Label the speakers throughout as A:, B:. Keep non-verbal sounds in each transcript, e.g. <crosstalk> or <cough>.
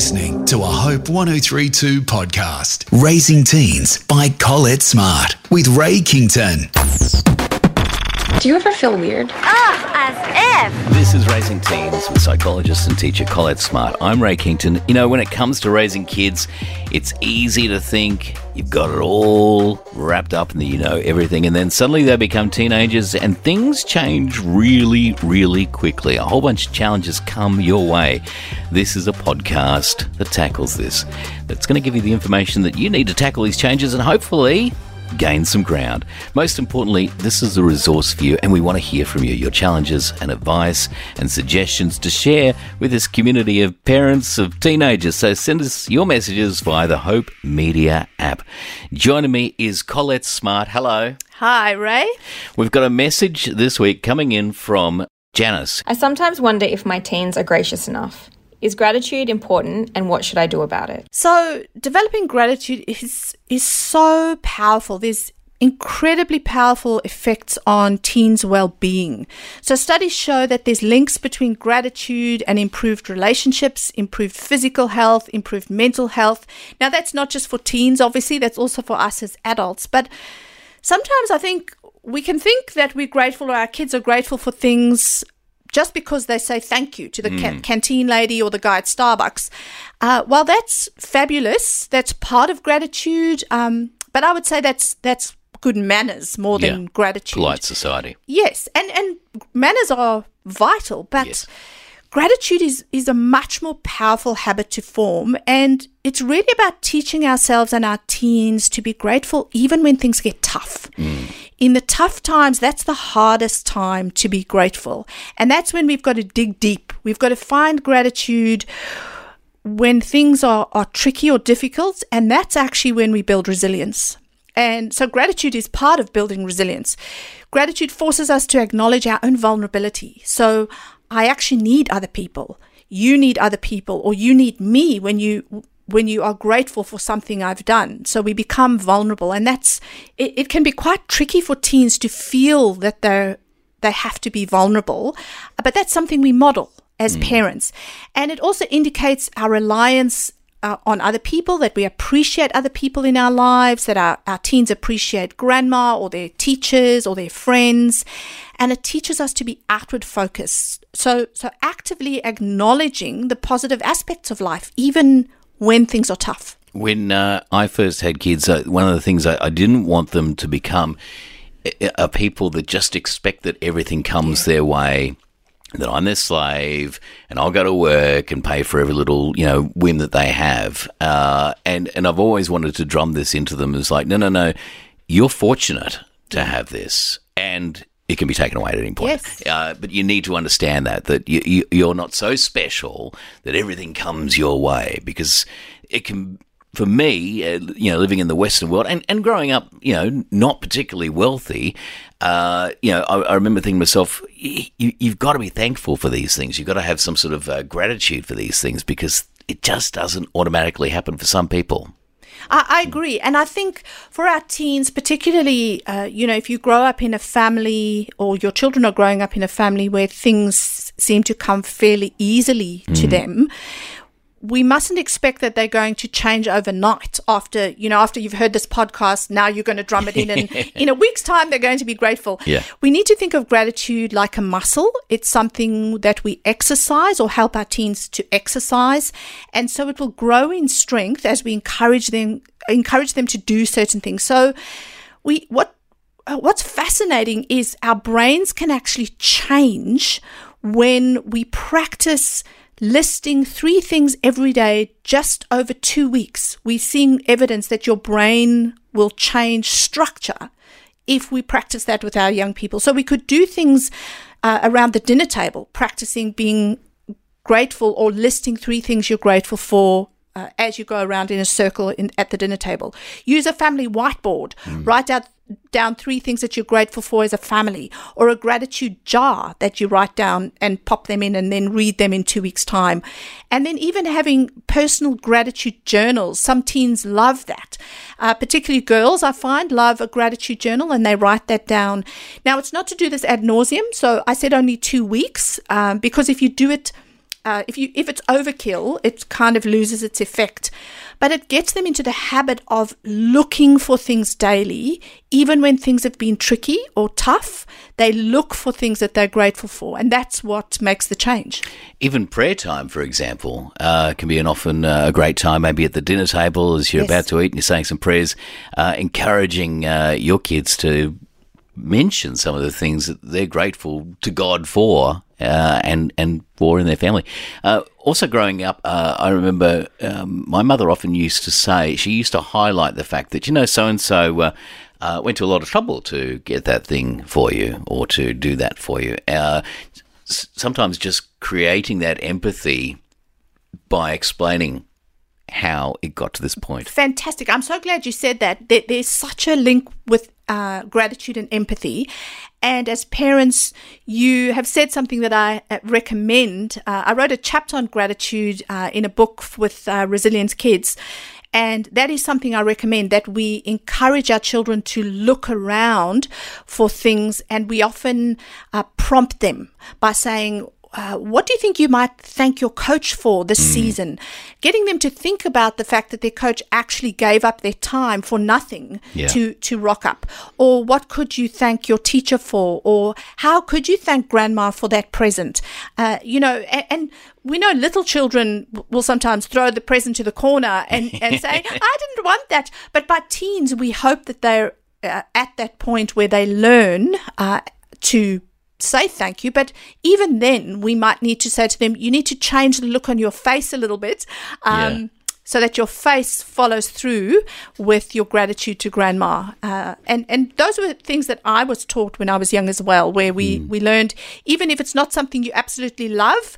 A: listening to a Hope 1032 podcast, Raising Teens by Colette Smart with Ray Kington.
B: Do you ever feel weird?
C: Ah, as if.
D: This is Raising Teens with psychologist and teacher Colette Smart. I'm Ray Kington. You know, when it comes to raising kids, it's easy to think you've got it all wrapped up and the you know everything, and then suddenly they become teenagers and things change really, really quickly. A whole bunch of challenges come your way. This is a podcast that tackles this, that's going to give you the information that you need to tackle these changes and hopefully gain some ground. Most importantly, this is a resource for you, and we want to hear from you your challenges and advice and suggestions to share with this community of parents of teenagers. So send us your messages via the Hope Media app. Joining me is Colette Smart. Hello.
E: Hi, Ray.
D: We've got a message this week coming in from Janice.
B: I sometimes wonder if my teens are gracious enough. Is gratitude important and what should I do about it?
E: So, developing gratitude is is so powerful. There's incredibly powerful effects on teens' well-being. So studies show that there's links between gratitude and improved relationships, improved physical health, improved mental health. Now that's not just for teens obviously, that's also for us as adults, but sometimes I think we can think that we're grateful or our kids are grateful for things just because they say thank you to the
D: Mm.
E: ca- canteen lady or the guy at Starbucks. Uh, while that's fabulous, that's part of gratitude. Um, but I would say that's that's good manners more than gratitude.
D: Polite society.
E: Yes, and and manners are vital, but
D: Yes.
E: gratitude is is a much more powerful habit to form, and it's really about teaching ourselves and our teens to be grateful even when things get tough. In the tough times, that's the hardest time to be grateful, and that's when we've got to dig deep. We've got to find gratitude when things are, are tricky or difficult, and that's actually when we build resilience. And so, gratitude is part of building resilience. Gratitude forces us to acknowledge our own vulnerability. So, I actually need other people. You need other people, or you need me when you when you are grateful for something I've done. So we become vulnerable, and that's it, it can be quite tricky for teens to feel that they're they have to be vulnerable, but that's something we model as parents. And it also indicates our reliance uh, on other people, that we appreciate other people in our lives, that our, our teens appreciate grandma or their teachers or their friends. And it teaches us to be outward focused. So, so actively acknowledging the positive aspects of life, even when things are tough.
D: When uh, I first had kids, uh, one of the things I, I didn't want them to become are people that just expect that everything comes their way, that I'm their slave, and I'll go to work and pay for every little you know whim that they have. Uh, and and I've always wanted to drum this into them as like, no, no, no, you're fortunate to have this, and it can be taken away at any point.
E: Yes.
D: Uh, but you need to understand that that you, you, you're not so special that everything comes your way because it can. For me, uh, you know, living in the Western world and, and growing up, you know, not particularly wealthy, uh, you know, I, I remember thinking to myself, y- you, you've got to be thankful for these things. You've got to have some sort of uh, gratitude for these things because it just doesn't automatically happen for some people.
E: I, I agree. And I think for our teens, particularly, uh, you know, if you grow up in a family or your children are growing up in a family where things seem to come fairly easily to them, we mustn't expect that they're going to change overnight after, you know, after you've heard this podcast. Now you're going to drum it in, and <laughs> in a week's time, they're going to be grateful.
D: Yeah.
E: We need to think of gratitude like a muscle. It's something that we exercise or help our teens to exercise. And so it will grow in strength as we encourage them encourage them to do certain things. So we what uh, what's fascinating is our brains can actually change when we practice listing three things every day just over 2 weeks. We're seeing evidence that your brain will change structure if we practice that with our young people. So we could do things uh, around the dinner table, practicing being grateful or listing three things you're grateful for uh, as you go around in a circle in, at the dinner table. Use a family whiteboard. Write out down three things that you're grateful for as a family, or a gratitude jar that you write down and pop them in and then read them in two weeks' time. And then even having personal gratitude journals. Some teens love that. Uh, particularly girls, I find, love a gratitude journal and they write that down. Now, it's not to do this ad nauseum, so I said only two weeks, um, because if you do it uh, if you if it's overkill, it kind of loses its effect. But it gets them into the habit of looking for things daily, even when things have been tricky or tough. They look for things that they're grateful for, and that's what makes the change.
D: Even prayer time, for example, uh, can be an often uh, a great time. Maybe at the dinner table as you're
E: Yes.
D: about to eat and you're saying some prayers, uh, encouraging uh, your kids to mention some of the things that they're grateful to God for uh, and and for in their family. Uh, also, growing up, uh, I remember um, my mother often used to say she used to highlight the fact that you know so and so. Went to a lot of trouble to get that thing for you or to do that for you. Uh, sometimes just creating that empathy by explaining how it got to this point.
E: Fantastic. I'm so glad you said that. There, there's such a link with uh, gratitude and empathy. And as parents, you have said something that I uh, recommend. Uh, I wrote a chapter on gratitude uh, in a book with uh, Resilience Kids. And that is something I recommend that we encourage our children to look around for things and we often uh, prompt them by saying, uh, what do you think you might thank your coach for this season? Getting them to think about the fact that their coach actually gave up their time for nothing
D: Yeah.
E: to to rock up, or what could you thank your teacher for, or how could you thank grandma for that present? Uh, you know, and, and we know little children will sometimes throw the present to the corner and, and say, <laughs> "I didn't want that," but by teens, we hope that they're uh, at that point where they learn uh, to say thank you. But even then, we might need to say to them, you need to change the look on your face a little bit. Um,
D: Yeah.
E: So that your face follows through with your gratitude to grandma, uh, and and those were things that I was taught when I was young as well, where we we learned even if it's not something you absolutely love,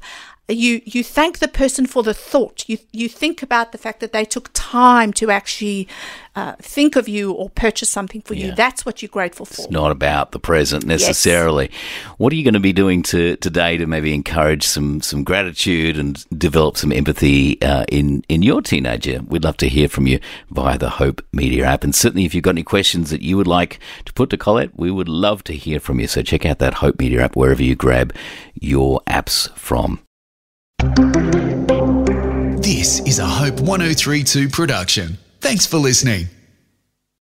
E: you you thank the person for the thought. You you think about the fact that they took time to actually uh, think of you or purchase something for
D: Yeah.
E: you. That's what you're grateful for.
D: It's not about the present necessarily. What are you going to be doing to, today to maybe encourage some, some gratitude and develop some empathy uh, in, in your teenager? We'd love to hear from you via the Hope Media app. And certainly if you've got any questions that you would like to put to Colette, we would love to hear from you. So check out that Hope Media app wherever you grab your apps from.
A: This is a Hope 1032 production. Thanks for listening.